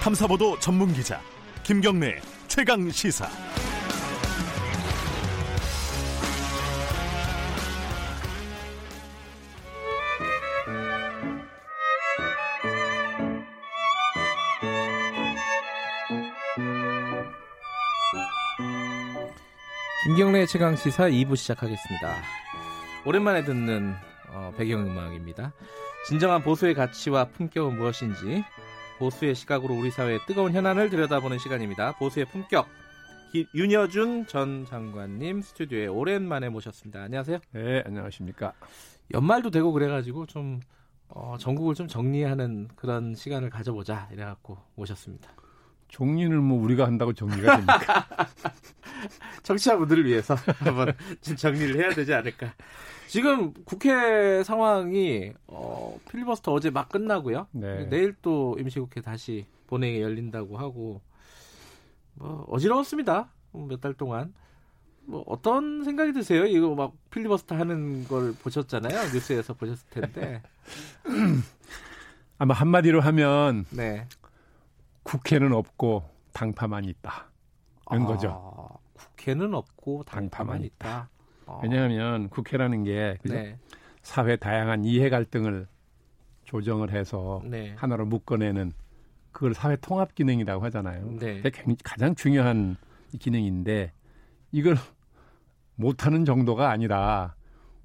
탐사보도 전문 기자 김경래 최강 시사. 김경래 최강 시사 2부 시작하겠습니다. 오랜만에 듣는 어, 배경음악입니다. 진정한 보수의 가치와 품격은 무엇인지 보수의 시각으로 우리 사회의 뜨거운 현안을 들여다보는 시간입니다. 보수의 품격 기, 윤여준 전 장관님 스튜디오에 오랜만에 모셨습니다. 안녕하세요. 네, 안녕하십니까. 연말도 되고 그래가지고 좀 어, 전국을 좀 정리하는 그런 시간을 가져보자 이래갖고 모셨습니다. 정리는 뭐 우리가 한다고 정리가 됩니까? 청취자분들을 위해서 한번 좀 정리를 해야 되지 않을까. 지금 국회 상황이 어, 필리버스터 어제 막 끝나고요. 네. 내일 또 임시국회 다시 본회의 열린다고 하고 뭐 어지러웠습니다. 몇 달 동안. 뭐 어떤 생각이 드세요? 이거 막 필리버스터 하는 걸 보셨잖아요. 뉴스에서 보셨을 텐데. 아마 한마디로 하면 네. 국회는 없고 당파만 있다. 이런 아, 거죠. 국회는 없고 당파만 당파만 있다. 어. 왜냐하면 국회라는 게? 네. 사회 다양한 이해 갈등을 조정을 해서 네. 하나로 묶어내는 그걸 사회 통합 기능이라고 하잖아요. 네. 그게 굉- 가장 중요한 기능인데 이걸 못하는 정도가 아니라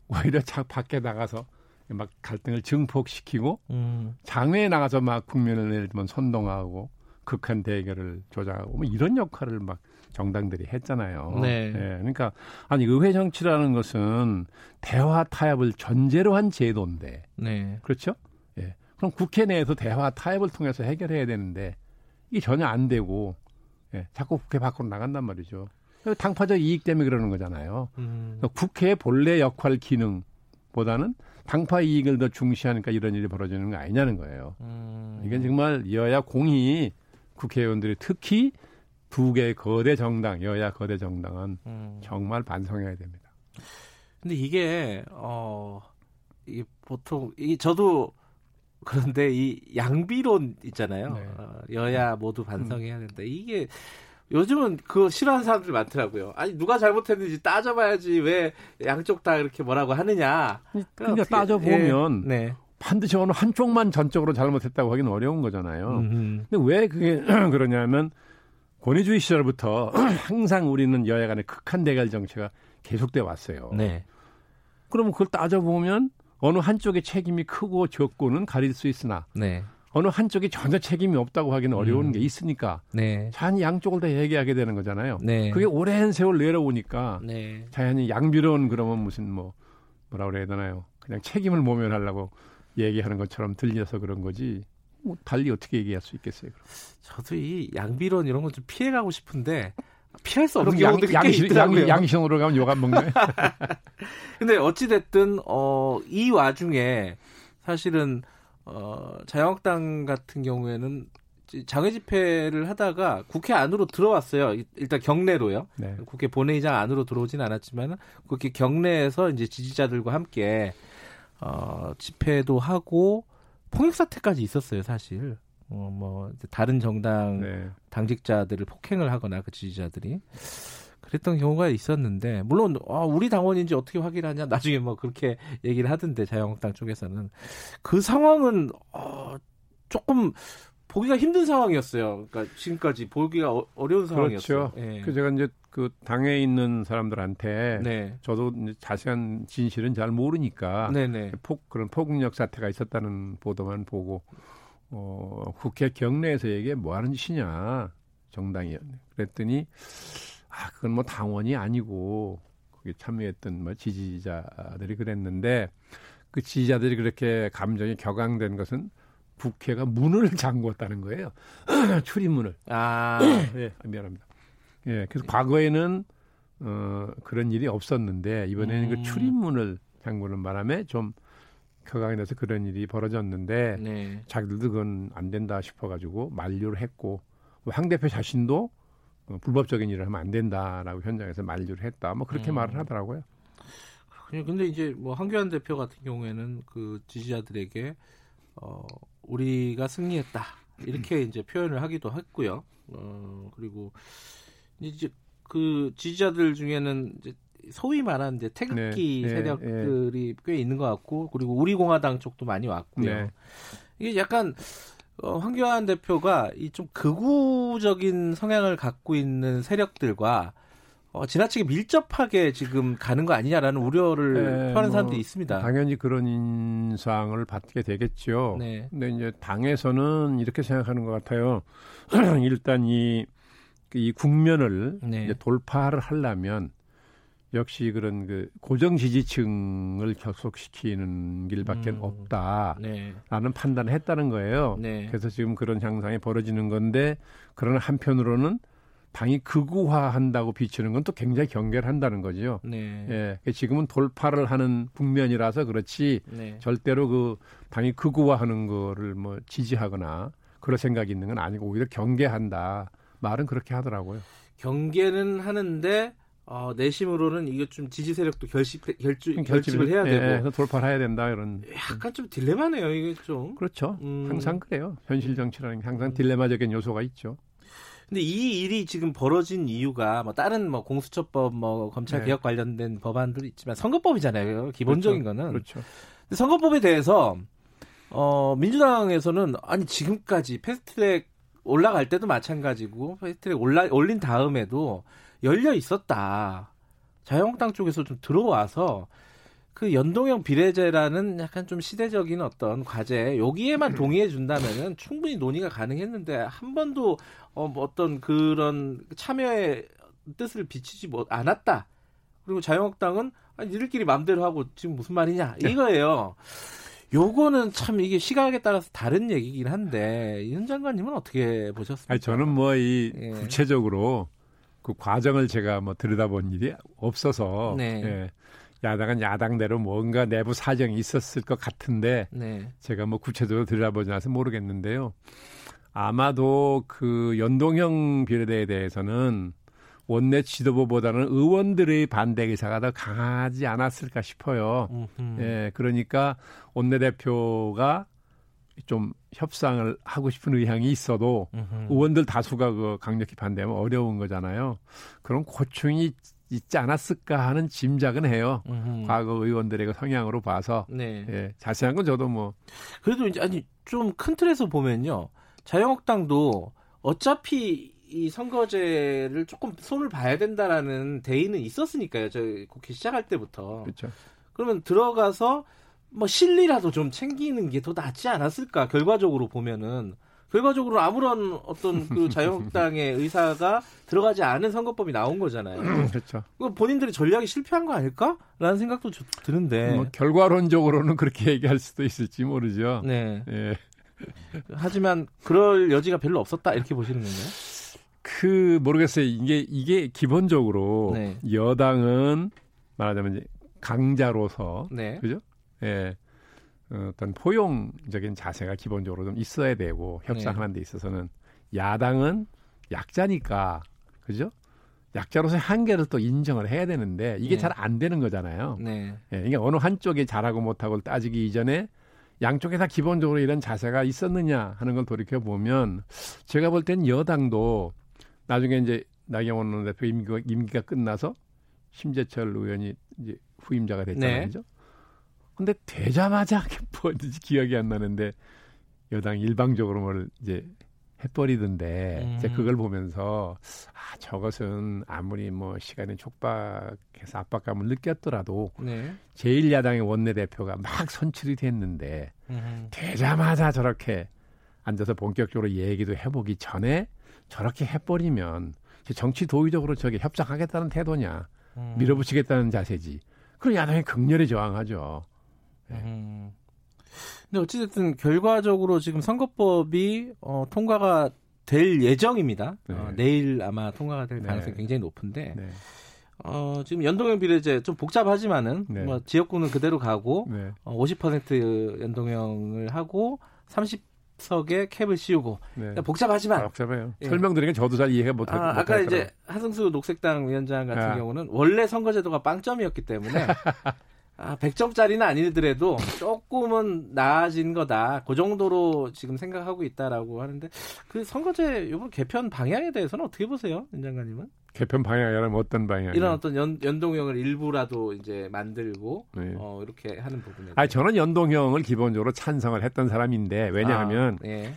오히려 자 밖에 나가서 막 갈등을 증폭시키고 음. 장외에 나가서 막 국면을 예를 들면 선동하고 극한 대결을 조장하고 뭐 이런 역할을 막 정당들이 했잖아요. 네. 예, 그러니까 아니 의회 정치라는 것은 대화 타협을 전제로 한 제도인데 네. 그렇죠? 예. 그럼 국회 내에서 대화 타협을 통해서 해결해야 되는데 이게 전혀 안 되고 예, 자꾸 국회 밖으로 나간단 말이죠. 당파적 이익 때문에 그러는 거잖아요. 음. 그러니까 국회의 본래 역할 기능보다는 당파 이익을 더 중시하니까 이런 일이 벌어지는 거 아니냐는 거예요. 음. 이건 정말 여야 공히 국회의원들이 특히 두 개의 거대 정당, 여야 거대 정당은 음. 정말 반성해야 됩니다. 근데 이게 어 이게 보통 이 저도 그런데 이 양비론 있잖아요. 네. 어, 여야 모두 반성해야 된다. 이게 요즘은 그거 싫어하는 사람들이 많더라고요. 아니 누가 잘못했는지 따져봐야지 왜 양쪽 다 이렇게 뭐라고 하느냐. 그러니까 어떻게- 따져 보면 예, 네. 반드시 어느 한쪽만 전적으로 잘못했다고 하기는 어려운 거잖아요. 음, 근데 왜 그게 그러냐면 권위주의 시절부터 항상 우리는 여야 간의 극한 대결 정치가 계속돼 왔어요. 네. 그러면 그걸 따져보면 어느 한쪽의 책임이 크고 적고는 가릴 수 있으나 네. 어느 한쪽이 전혀 책임이 없다고 하기는 어려운 음. 게 있으니까 네. 자연히 양쪽을 다 얘기하게 되는 거잖아요. 네. 그게 오랜 세월 내려오니까 네. 자연히 양비론 그러면 무슨 뭐 뭐라 그래야 되나요? 그냥 책임을 모면하려고 얘기하는 것처럼 들려서 그런 거지. 뭐 달리 어떻게 얘기할 수 있겠어요? 그럼. 저도 이 양비론 이런 거좀 피해가고 싶은데 피할 수 없는 그럼 양, 경우도 꽤 있더라고요. 양, 양심으로 가면 욕 안 먹나요? 근데 어찌 됐든 어, 이 와중에 사실은 어, 자유한국당 같은 경우에는 장외 집회를 하다가 국회 안으로 들어왔어요. 이- 일단 경내로요. 네. 국회 본회의장 안으로 들어오진 않았지만 국회 경내에서 이제 지지자들과 함께 어, 집회도 하고 폭력 사태까지 있었어요, 사실. 어, 뭐 다른 정당 네. 당직자들을 폭행을 하거나 그 지지자들이 그랬던 경우가 있었는데 물론 아, 우리 당원인지 어떻게 확인하냐 나중에 뭐 그렇게 얘기를 하던데 자유한국당 쪽에서는 그 상황은 어, 조금 보기가 힘든 상황이었어요. 그러니까 지금까지 보기가 어, 어려운 상황이었어요. 그렇죠. 예. 그 제가 이제 그 당에 있는 사람들한테 네, 저도 자세한 진실은 잘 모르니까 네, 네, 폭 그런 폭력 사태가 있었다는 보도만 보고 어 국회 경내에서 이게 뭐 하는 짓이냐 정당이 그랬더니 아 그건 뭐 당원이 아니고 거기 참여했던 뭐 지지자들이 그랬는데 그 지지자들이 그렇게 감정이 격앙된 것은 국회가 문을 잠궜다는 거예요 출입문을 아, 예 미안합니다 예 그래서 과거에는 어 그런 일이 없었는데 이번에는 음. 그 출입문을 잠그는 바람에 좀 격앙이 돼서 그런 일이 벌어졌는데 네, 자기들도 그건 안 된다 싶어가지고 만류를 했고 뭐황 대표 자신도 어, 불법적인 일을 하면 안 된다라고 현장에서 만류를 했다. 뭐 그렇게 음. 말을 하더라고요. 그냥 근데 이제 뭐 한교안 대표 같은 경우에는 그 지지자들에게 어 우리가 승리했다. 이렇게 이제 표현을 하기도 했고요. 어, 그리고 이제 그 지지자들 중에는 이제 소위 말하는 이제 태극기 네, 네, 세력들이 꽤 있는 것 같고 그리고 우리공화당 쪽도 많이 왔고요. 네. 이게 약간 어, 황교안 대표가 이 좀 극우적인 성향을 갖고 있는 세력들과 어, 지나치게 밀접하게 지금 가는 거 아니냐라는 우려를 네, 표하는 뭐 사람도 있습니다. 당연히 그런 인상을 받게 되겠죠. 네. 근데 이제 당에서는 이렇게 생각하는 것 같아요. 일단 이, 이 국면을 네. 돌파를 하려면 역시 그런 그 고정 지지층을 결속시키는 길밖에 음. 없다라는 네. 판단을 했다는 거예요. 네. 그래서 지금 그런 현상이 벌어지는 건데 그러나 한편으로는 당이 극우화한다고 비추는 건 또 굉장히 경계한다는 거죠. 네. 예, 지금은 돌파를 하는 국면이라서 그렇지 네. 절대로 그 당이 극우화하는 거를 뭐 지지하거나 그런 생각이 있는 건 아니고 오히려 경계한다. 말은 그렇게 하더라고요. 경계는 하는데 어, 내심으로는 이거 좀 지지 세력도 결집 결주, 결집을 해야 예, 되고 그래서 돌파를 해야 된다 이런. 약간 좀 딜레마네요 이게 좀. 그렇죠. 음. 항상 그래요. 현실 정치라는 게 항상 딜레마적인 요소가 있죠. 근데 이 일이 지금 벌어진 이유가 뭐 다른 뭐 공수처법 뭐 검찰 네. 개혁 관련된 법안들이 있지만 선거법이잖아요. 기본적인 거는. 그렇죠. 근데 선거법에 대해서 어 민주당에서는 아니 지금까지 패스트트랙 올라갈 때도 마찬가지고 패스트트랙 올라 올린 다음에도 열려 있었다. 자유한국당 쪽에서 좀 들어와서 그 연동형 비례제라는 약간 좀 시대적인 어떤 과제 여기에만 동의해 준다면은 충분히 논의가 가능했는데 한 번도 어, 뭐 어떤 그런 참여의 뜻을 비치지 못 않았다. 그리고 자유한국당은 아니 니들끼리 마음대로 하고 지금 무슨 말이냐 이거예요. 요거는 참 이게 시각에 따라서 다른 얘기긴 한데 이현 장관님은 어떻게 보셨습니까? 아니 저는 뭐이 예. 구체적으로 그 과정을 제가 뭐 들여다본 일이 없어서 네. 예, 야당은 야당대로 뭔가 내부 사정이 있었을 것 같은데 네, 제가 뭐 구체적으로 들여다보지 않아서 모르겠는데요. 아마도 그 연동형 비례대에 대해서는 원내 지도부보다는 의원들의 반대 의사가 더 강하지 않았을까 싶어요. 음흠. 예, 그러니까 원내 대표가 좀 협상을 하고 싶은 의향이 있어도 음흠. 의원들 다수가 그 강력히 반대하면 어려운 거잖아요. 그런 고충이 있지 않았을까 하는 짐작은 해요. 음흠. 과거 의원들의 그 성향으로 봐서 네. 예, 자세한 건 저도 뭐 그래도 이제 아니 좀 큰 틀에서 보면요. 자유한국당도 어차피 이 선거제를 조금 손을 봐야 된다라는 대의는 있었으니까요. 저 국회 시작할 때부터. 그렇죠. 그러면 들어가서 뭐 실리라도 좀 챙기는 게 더 낫지 않았을까? 결과적으로 보면은 결과적으로 아무런 어떤 그 자유한국당의 의사가 들어가지 않은 선거법이 나온 거잖아요. 그렇죠. 그 본인들이 전략이 실패한 거 아닐까?라는 생각도 저- 드는데. 뭐 결과론적으로는 그렇게 얘기할 수도 있을지 모르죠. 네. 예. 하지만 그럴 여지가 별로 없었다 이렇게 보시는 건가요? 그 모르겠어요. 이게 이게 기본적으로 네. 여당은 말하자면 이제 강자로서 네. 그죠? 예. 어, 어떤 포용적인 자세가 기본적으로 좀 있어야 되고 협상하는 데 있어서는 야당은 약자니까 그죠? 약자로서의 한계를 또 인정을 해야 되는데 이게 네. 잘안 되는 거잖아요. 네. 예, 이게 어느 한쪽이 잘하고 못하고 따지기 이전에 양쪽에 다 기본적으로 이런 자세가 있었느냐 하는 걸 돌이켜 보면 제가 볼땐 여당도 나중에 이제 나경원 원내대표 임기가, 임기가 끝나서 심재철 의원이 이제 후임자가 됐잖아요. 네. 그죠? 근데 되자마자 뭐든지 기억이 안 나는데 여당 일방적으로 뭘 이제 해버리던데 음. 이제 그걸 보면서 아 저것은 아무리 뭐 시간이 촉박해서 압박감을 느꼈더라도 네. 제1야당의 원내대표가 막 선출이 됐는데 음. 되자마자 저렇게 앉아서 본격적으로 얘기도 해보기 전에 저렇게 해버리면 정치 도의적으로 저게 협상하겠다는 태도냐 음. 밀어붙이겠다는 자세지 그럼 야당이 극렬히 저항하죠 음. 근데 어찌됐든 결과적으로 지금 선거법이 어, 통과가 될 예정입니다. 어, 네. 내일 아마 통과가 될 네. 가능성이 굉장히 높은데 네. 어, 지금 연동형 비례제 좀 복잡하지만은 네. 뭐 지역구는 그대로 가고 네. 어, 50% 연동형을 하고 30 석에 캡을 씌우고 네. 그러니까 복잡하지만 아, 복잡해요. 예. 설명드리는 게 저도 잘 이해가 못 아, 아까 하겠더라고요. 이제 하승수 녹색당 위원장 같은 아. 경우는 원래 선거제도가 빵점이었기 때문에 아, 100점짜리는 아니더라도 조금은 나아진 거다. 그 정도로 지금 생각하고 있다라고 하는데 그 선거제 이번 개편 방향에 대해서는 어떻게 보세요, 윤 장관님은? 개편 방향이라면 어떤 방향? 이런 어떤 연, 연동형을 일부라도 이제 만들고 네. 어, 이렇게 하는 부분에. 아 저는 연동형을 기본적으로 찬성을 했던 사람인데 왜냐하면 아, 네.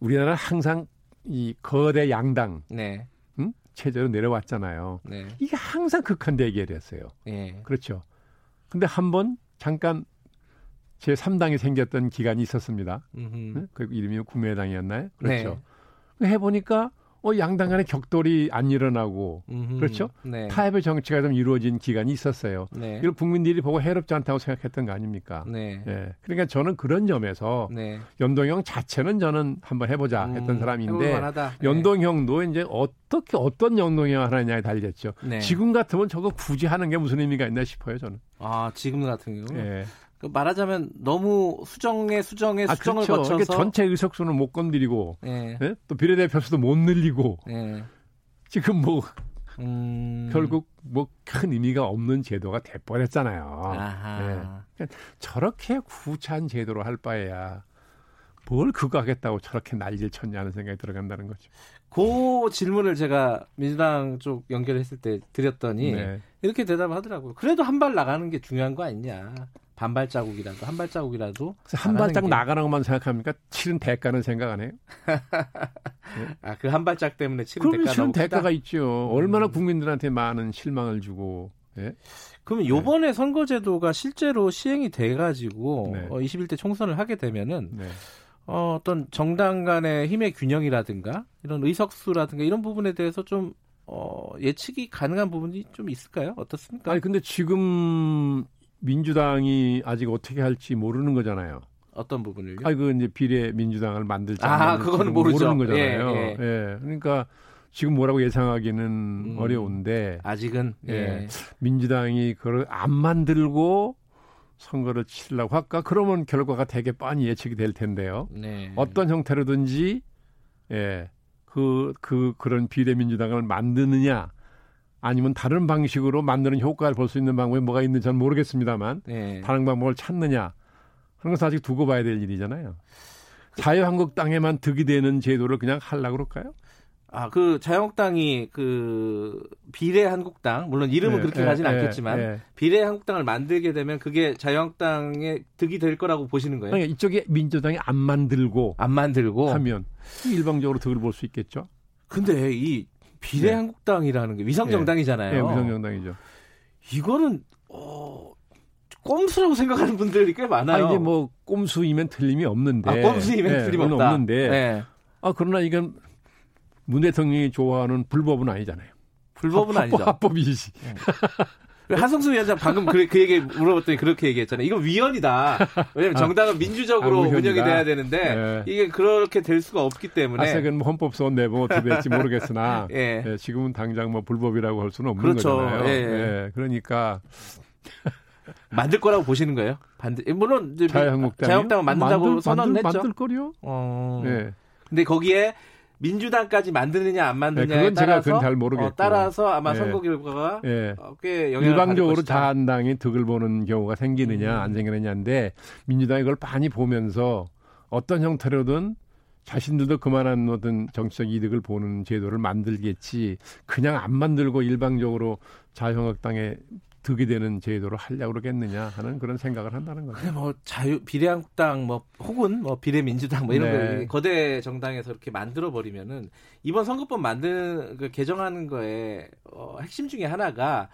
우리나라는 항상 이 거대 양당 네. 응? 체제로 내려왔잖아요. 네. 이게 항상 극한 대결이었어요. 네. 그렇죠. 근데 한 번 잠깐 제 3당이 생겼던 기간이 있었습니다. 응? 그 이름이 국민의당이었나요? 네. 그렇죠. 해보니까 어, 양당 간의 격돌이 안 일어나고 음흠. 그렇죠? 네. 타협의 정치가 좀 이루어진 기간이 있었어요. 네. 이걸 국민들이 보고 해롭지 않다고 생각했던 거 아닙니까? 네. 예. 그러니까 저는 그런 점에서 네. 연동형 자체는 저는 한번 해보자 했던 음, 사람인데 해볼만하다. 네. 연동형도 이제 어떻게 어떤 연동형 하느냐에 달렸죠. 네. 지금 같으면 저거 굳이 하는 게 무슨 의미가 있나 싶어요 저는. 아 지금 같은 경우 예. 그 말하자면 너무 수정에 수정에 아 수정을 그렇죠. 거쳐서 전체 의석수는 못 건드리고 예. 예? 또 비례대표 수도 못 늘리고 예. 지금 뭐 음. 결국 뭐 큰 의미가 없는 제도가 돼버렸잖아요. 아하. 저렇게 구차한 제도로 할 바에야 뭘 그거 하겠다고 저렇게 난리를 쳤냐는 생각이 들어간다는 거죠. 그 질문을 제가 민주당 쪽 연결했을 때 드렸더니 네. 이렇게 대답을 하더라고요. 그래도 한 발 나가는 게 중요한 거 아니냐. 반 발자국이라도 한 발자국이라도 한 발짝 게- 나가는 것만 생각합니까? 치른 대가는 생각 안 해요? 아, 그 한 발짝 때문에 치른 대가 치른 너무 크다. 대가가 있죠. 얼마나 국민들한테 많은 실망을 주고. 예? 그러면 요번에 선거제도가 실제로 시행이 돼 가지고 네. 어, 21대 총선을 하게 되면은 네. 어, 어떤 정당 간의 힘의 균형이라든가 이런 의석수라든가 이런 부분에 대해서 좀 어, 예측이 가능한 부분이 좀 있을까요? 어떻습니까? 아니 근데 지금 민주당이 아직 어떻게 할지 모르는 거잖아요. 어떤 부분을요? 아니 그 이제 비례 민주당을 만들지 아, 그거는 모르죠. 모르는 거잖아요. 예, 예. 그러니까 지금 뭐라고 예상하기는 음. 어려운데 아직은 예. 예. 민주당이 그걸 안 만들고 선거를 치려고 할까? 그러면 결과가 되게 뻔히 예측이 될 텐데요. 네. 어떤 형태로든지 예. 그, 그, 그런 비례민주당을 만드느냐 아니면 다른 방식으로 만드는 효과를 볼 수 있는 방법이 뭐가 있는지 는 모르겠습니다만 네. 다른 방법을 찾느냐 하는 것은 아직 두고 봐야 될 일이잖아요. 자유한국당에만 득이 되는 제도를 그냥 하려고 그럴까요? 아, 그 자유한국당이 그 비례 한국당 물론 이름은 예, 그렇게 예, 가지는 예, 않겠지만 예. 비례 한국당을 만들게 되면 그게 자유한국당의 득이 될 거라고 보시는 거예요? 그러니까 이쪽에 민주당이 안 만들고 안 만들고 하면 일방적으로 득을 볼 수 있겠죠. 근데 이 비례 네. 한국당이라는 게 위성 정당이잖아요. 예, 위성정당이죠. 이거는 어 꼼수라고 생각하는 분들이 꽤 아, 많아요. 이게 뭐 꼼수이면 틀림이 없는데. 아, 꼼수이면 예, 틀림없다. 그건 없는데. 네. 아, 그러나 이건 문 대통령이 좋아하는 불법은 아니잖아요. 불법은 합- 아니죠. 합법이지. 한성수 위원장 방금 그, 그 얘기 물어봤더니 그렇게 얘기했잖아요. 이거 위헌이다. 왜냐면 아. 정당은 민주적으로 아. 운영이 돼야 되는데 예. 이게 그렇게 될 수가 없기 때문에 아세건 뭐 헌법소원 내보면 어떻게 될지 모르겠으나 예. 예, 지금은 당장 뭐 불법이라고 할 수는 없는 그렇죠. 거잖아요. 예. 예, 그러니까 만들 거라고 보시는 거예요. 반대 물론 이제 자유한국당이 자유한국당은 만든다고 만들, 선언을 만들, 했죠. 만들 거요. 어. 예. 근데 거기에 민주당까지 만드느냐 안 만드느냐에 네, 그건 제가 따라서 그건 잘 모르겠고. 어, 따라서 아마 예. 선거 결과가 예. 어, 꽤 영향을 일방적으로. 자한당이 득을 보는 경우가 생기느냐 음. 안 생기느냐인데 민주당이 그걸 많이 보면서 어떤 형태로든 자신들도 그만한 어떤 정치적 이득을 보는 제도를 만들겠지 그냥 안 만들고 일방적으로 자유한국당에 득이 되는 제도로 하려고 그러겠느냐 하는 그런 생각을 한다는 거죠. 근데 뭐 자유 비례한국당 뭐 혹은 뭐 비례민주당 뭐 이런 네. 거 거대 정당에서 이렇게 만들어 버리면은 이번 선거법 만드는 그 개정하는 거에 어, 핵심 중에 하나가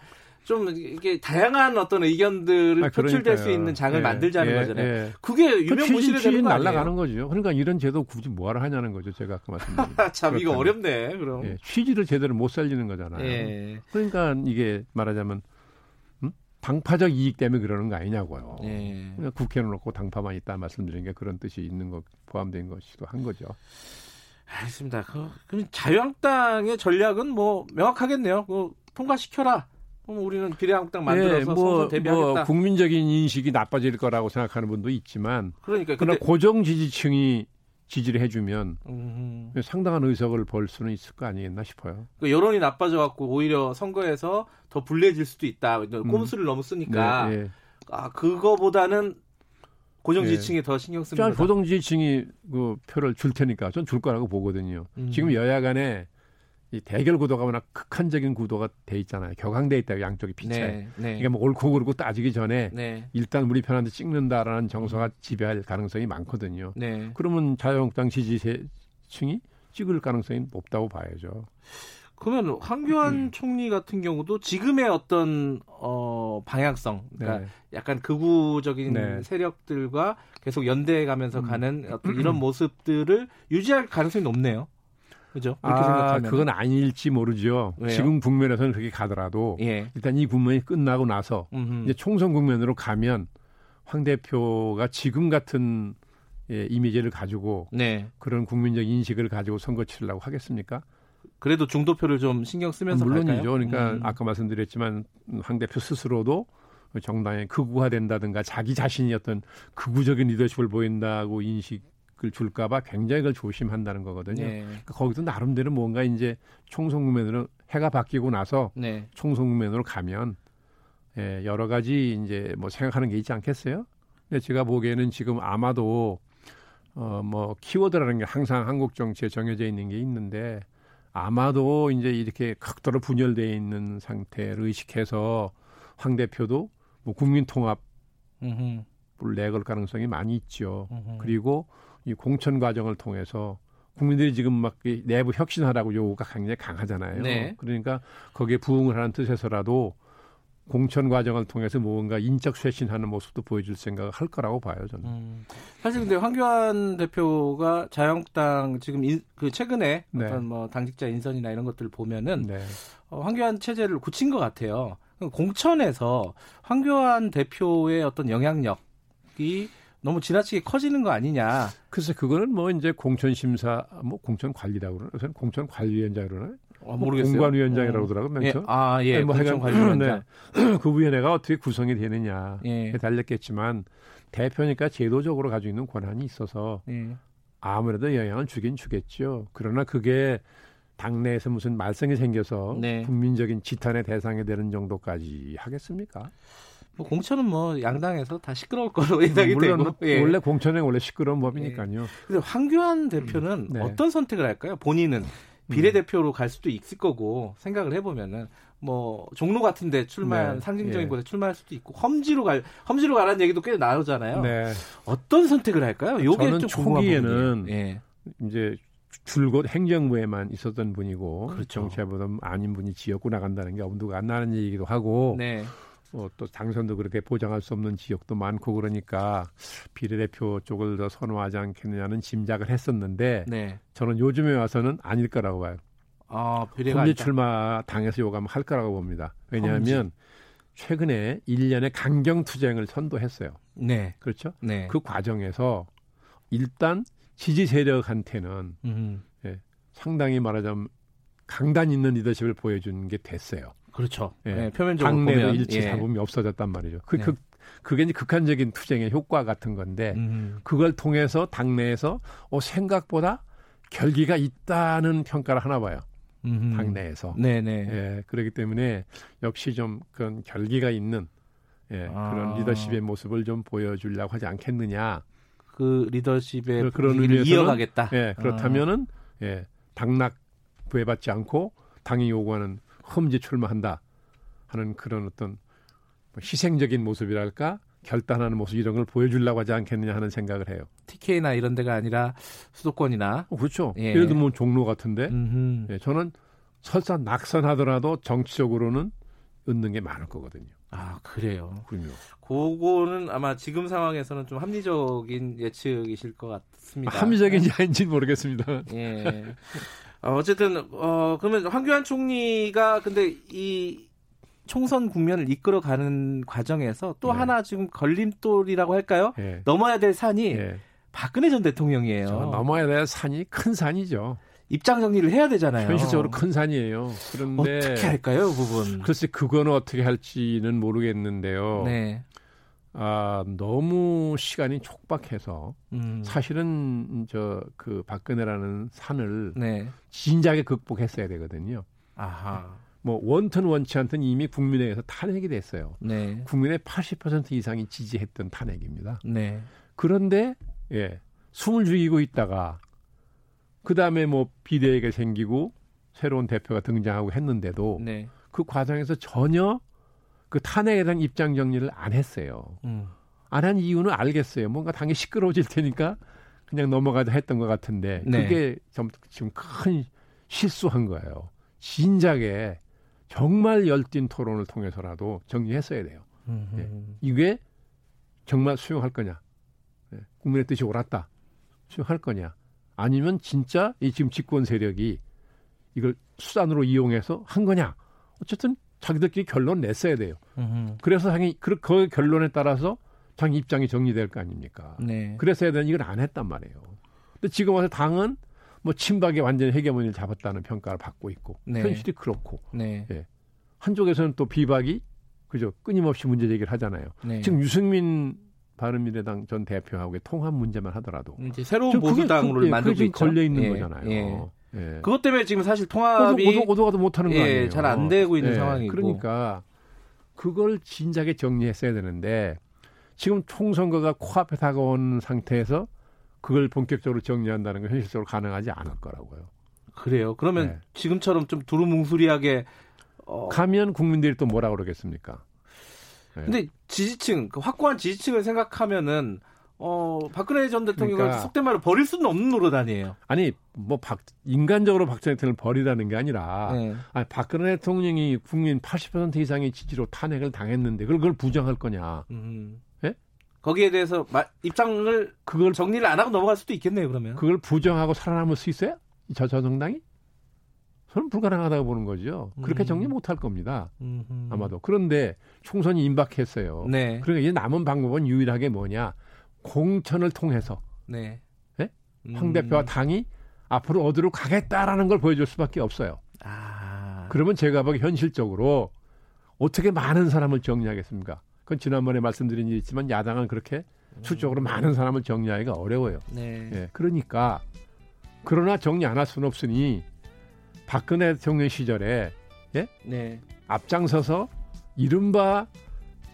좀 이게 다양한 어떤 의견들을 아, 표출될. 수 있는 장을 예, 만들자는 예, 거잖아요. 예. 그게 그 유명 취지, 무실이 되는 취지 거 아니에요? 날아가는 거죠. 그러니까 이런 제도 굳이 뭐하러 하냐는 거죠. 제가 아까 말씀드린. 참 이거 그렇다면. 어렵네. 그럼. 예, 취지를 제대로 못 살리는 거잖아요. 예. 그러니까 이게 말하자면 음? 당파적 이익 때문에 그러는 거 아니냐고요. 예. 국회는 놓고 당파만 있다 말씀드린 게 그런 뜻이 있는 것 포함된 것이기도 한 거죠. 알겠습니다. 그, 그럼 자유한국당의 전략은 뭐 명확하겠네요. 그 통과시켜라. 그럼 우리는 비례한국당 만들어서 예, 선거 뭐, 대비하겠다. 뭐 국민적인 인식이 나빠질 거라고 생각하는 분도 있지만 그러니까 그러나 고정 지지층이 지지를 해주면 음, 상당한 의석을 벌 수는 있을 거 아니겠나 싶어요. 그 여론이 나빠져 갖고 오히려 선거에서 더 불리해질 수도 있다. 꼼수를 너무 쓰니까. 네, 예. 아 그거보다는 고정 지지층이 네. 더 신경 씁니다. 고정 지지층이 그 표를 줄 테니까 전 줄 거라고 보거든요. 음. 지금 여야 간에 이 대결 구도가 워낙 극한적인 구도가 돼 있잖아요. 격앙돼 있다 양쪽이 빛에. 네, 네. 그러니까 뭐 옳고 그르고 따지기 전에 네. 일단 우리 편한테 찍는다라는 정서가 음. 지배할 가능성이 많거든요. 네. 그러면 자유한국당 지지 층이 찍을 가능성이 높다고 봐야죠. 그러면 황교안 음. 총리 같은 경우도 지금의 어떤 어 방향성, 그러니까 네. 약간 극우적인 네. 세력들과 계속 연대해 가면서 음. 가는 어떤 이런 모습들을 유지할 가능성이 높네요. 그죠? 아, 생각하면 그건 아닐지 모르죠. 왜요? 지금 국면에서는 그렇게 가더라도 예. 일단 이 국면이 끝나고 나서 음흠. 이제 총선 국면으로 가면 황 대표가 지금 같은 예, 이미지를 가지고 네. 그런 국민적 인식을 가지고 선거 치르려고 하겠습니까? 그래도 중도표를 좀 신경 쓰면서 물론이죠. 갈까요? 그러니까 음. 아까 말씀드렸지만 황 대표 스스로도 정당에 극우화된다든가 자기 자신이 어떤 극우적인 리더십을 보인다고 인식 을 줄까봐 굉장히 그걸 조심한다는 거거든요. 네. 그러니까 거기서 나름대로 뭔가 이제 총선 국면으로 해가 바뀌고 나서 네. 총선 국면으로 가면 예, 여러 가지 이제 뭐 생각하는 게 있지 않겠어요? 근데 제가 보기에는 지금 아마도 어 뭐 키워드라는 게 항상 한국 정치에 정해져 있는 게 있는데 아마도 이제 이렇게 극도로 분열되어 있는 상태를 의식해서 황 대표도 뭐 국민 통합을 내걸 가능성이 많이 있죠. 그리고 이 공천 과정을 통해서 국민들이 지금 막 내부 혁신하라고 요구가 굉장히 강하잖아요. 네. 그러니까 거기에 부응을 하는 뜻에서라도 공천 과정을 통해서 무언가 인적 쇄신하는 모습도 보여줄 생각을 할 거라고 봐요 저는. 음. 사실 근데 황교안 대표가 자유한국당 지금 인, 그 최근에 네. 어떤 뭐 당직자 인선이나 이런 것들을 보면은 네. 어, 황교안 체제를 굳힌 것 같아요. 공천에서 황교안 대표의 어떤 영향력이 너무 지나치게 커지는 거 아니냐. 글쎄 그거는 뭐 이제 공천 심사 뭐 공천 관리라고 그러나 공천 관리위원장 그러나 아, 모르겠어요. 공관위원장이라고 그러더라고요. 어. 예. 아, 예. 뭐 공천 관리위원장. 네. 그 위원회가 어떻게 구성이 되느냐 예. 달렸겠지만 대표니까 제도적으로 가지고 있는 권한이 있어서 예. 아무래도 영향을 주긴 주겠죠. 그러나 그게 당내에서 무슨 말썽이 생겨서 네. 국민적인 지탄의 대상이 되는 정도까지 하겠습니까? 뭐 공천은 뭐 양당에서 다 시끄러울 거로 예상이 물론 되고 뭐 예. 원래 공천은 원래 시끄러운 법이니까요. 예. 근데 황교안 대표는 음, 네. 어떤 선택을 할까요? 본인은 비례대표로 갈 수도 있을 거고 생각을 해보면은 뭐 종로 같은데 출마 네. 상징적인 예. 곳에 출마할 수도 있고 험지로 갈 험지로 가라는 얘기도 꽤 나오잖아요. 네. 어떤 선택을 할까요? 요게 저는 좀 초기에는 예. 이제 줄곧 행정부에만 있었던 분이고 그렇죠. 정치해보다 아닌 분이 지역구 나간다는 게 엄두가 안 나는 얘기도 하고 네. 어, 또 당선도 그렇게 보장할 수 없는 지역도 많고 그러니까 비례대표 쪽을 더 선호하지 않겠느냐는 짐작을 했었는데 네. 저는 요즘에 와서는 아닐 거라고 봐요. 아, 비례가 험지 출마 당에서 요구하면 할 거라고 봅니다. 왜냐하면 험지. 최근에 1년의 강경 투쟁을 선도했어요. 네. 그렇죠? 네. 그 과정에서 일단 지지 세력한테는 예, 상당히 말하자면 강단 있는 리더십을 보여주는 게 됐어요. 그렇죠. 예. 네, 표면적으로 당내도 일치 잡음이 예. 없어졌단 말이죠. 그, 네. 그, 그게 이제 극한적인 투쟁의 효과 같은 건데 음. 그걸 통해서 당내에서 어, 생각보다 결기가 있다는 평가를 하나 봐요. 음. 당내에서. 네네. 예, 그렇기 때문에 역시 좀 그런 결기가 있는 예, 아. 그런 리더십의 모습을 좀 보여주려고 하지 않겠느냐. 그 리더십의 그, 그런 의미에서 이어가겠다. 예, 그렇다면은 아. 예, 당락 부여받지 않고 당이 요구하는 험지 출마한다 하는 그런 어떤 뭐 희생적인 모습이랄까 결단하는 모습 이런 걸 보여주려고 하지 않겠느냐 하는 생각을 해요. TK나 이런 데가 아니라 수도권이나 어, 그렇죠. 예. 를 들면 종로 같은데 예, 저는 설사 낙선하더라도 정치적으로는 얻는 게 많을 거거든요. 아 그래요. 그럼요. 그거는 아마 지금 상황에서는 좀 합리적인 예측이실 것 같습니다. 아, 합리적인지 아닌지 모르겠습니다. 예. 어, 어쨌든 어 그러면 황교안 총리가 근데 이 총선 국면을 이끌어가는 과정에서 또 네. 하나 지금 걸림돌이라고 할까요? 네. 넘어야 될 산이 네. 박근혜 전 대통령이에요. 넘어야 될 산이 큰 산이죠. 입장 정리를 해야 되잖아요. 현실적으로 큰 산이에요. 그런데 어떻게 할까요, 그 부분? 글쎄 그거는 어떻게 할지는 모르겠는데요. 네. 아, 너무 시간이 촉박해서 음. 사실은 저 그 박근혜라는 산을 네. 진작에 극복했어야 되거든요. 아하. 뭐 원튼 원치 않든 이미 국민회의에서 탄핵이 됐어요. 네. 국민의 80% 이상이 지지했던 탄핵입니다. 네. 그런데 예, 숨을 죽이고 있다가 그 다음에 뭐 비대위가 생기고 새로운 대표가 등장하고 했는데도 네. 그 과정에서 전혀 그 탄핵에 대한 입장 정리를 안 했어요. 음. 안한 이유는 알겠어요. 뭔가 당연히 시끄러워질 테니까 그냥 넘어가자 했던 것 같은데 네. 그게 좀 지금 큰 실수한 거예요. 진작에 정말 열띤 토론을 통해서라도 정리했어야 돼요. 음. 이게 정말 수용할 거냐? 예, 국민의 뜻이 옳았다. 수용할 거냐? 아니면 진짜 이 지금 집권 세력이 이걸 수단으로 이용해서 한 거냐? 어쨌든 자기들끼리 결론 냈어야 돼요. 음. 그래서 당연히 그, 그 결론에 따라서 자기 입장이 정리될 거 아닙니까? 네. 그래서야 되는 이걸 안 했단 말이에요. 근데 지금 와서 당은 뭐 친박이 완전히 헤게모니를 잡았다는 평가를 받고 있고 네. 현실이 그렇고 네. 한쪽에서는 또 비박이 그죠 끊임없이 문제 제기를 하잖아요. 네. 지금 유승민 바른미래당 전 대표하고의 통합 문제만 하더라도 이제 새로운 보수당으로 그- 예, 만들고. 걸려 있는 예, 거잖아요. 예. 예. 그것 때문에 지금 사실 통합이 오도, 오도, 오도가도 못하는 거 예, 아니에요. 잘 안 되고 있는 예, 상황이고. 그러니까 그걸 진작에 정리했어야 되는데 지금 총선거가 코앞에 다가온 상태에서 그걸 본격적으로 정리한다는 건 현실적으로 가능하지 않을 거라고요. 그래요. 그러면 네. 지금처럼 좀 두루뭉술하게 어, 가면 국민들이 또 뭐라 그러겠습니까? 예. 근데 지지층, 그 확고한 지지층을 생각하면은 어, 박근혜 전 대통령을 그러니까- 속된 말로 버릴 수는 없는 노릇 아니에요. 아니 뭐 박, 인간적으로 박정희 대통령을 버리라는 게 아니라 네. 아니, 박근혜 대통령이 국민 80% 이상의 지지로 탄핵을 당했는데 그걸, 그걸 부정할 거냐? 음. 예? 거기에 대해서 마- 입장을 그걸 정리를 안 하고 넘어갈 수도 있겠네요. 그러면. 그걸 부정하고 살아남을 수 있어요? 저, 저 정당이? 저는 불가능하다고 보는 거죠. 그렇게 음. 정리 못 할 겁니다. 음흠. 아마도. 그런데 총선이 임박했어요. 네. 그러니까 이제 남은 방법은 유일하게 뭐냐? 공천을 통해서 네. 예? 음. 황 대표와 당이 앞으로 어디로 가겠다라는 걸 보여줄 수밖에 없어요. 아. 그러면 제가 보기 현실적으로 어떻게 많은 사람을 정리하겠습니까? 그건 지난번에 말씀드린 일이 있지만 야당은 그렇게 수적으로 많은 사람을 정리하기가 어려워요. 네. 예, 그러니까 그러나 정리 안 할 수는 없으니 박근혜 대통령 시절에 네. 앞장서서 이른바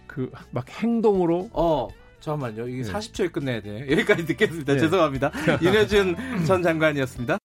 그 막 행동으로 어, 잠깐만요. 이게 네. 40초에 끝내야 돼. 여기까지 듣겠습니다. 네. 죄송합니다. 윤여준 전 장관이었습니다.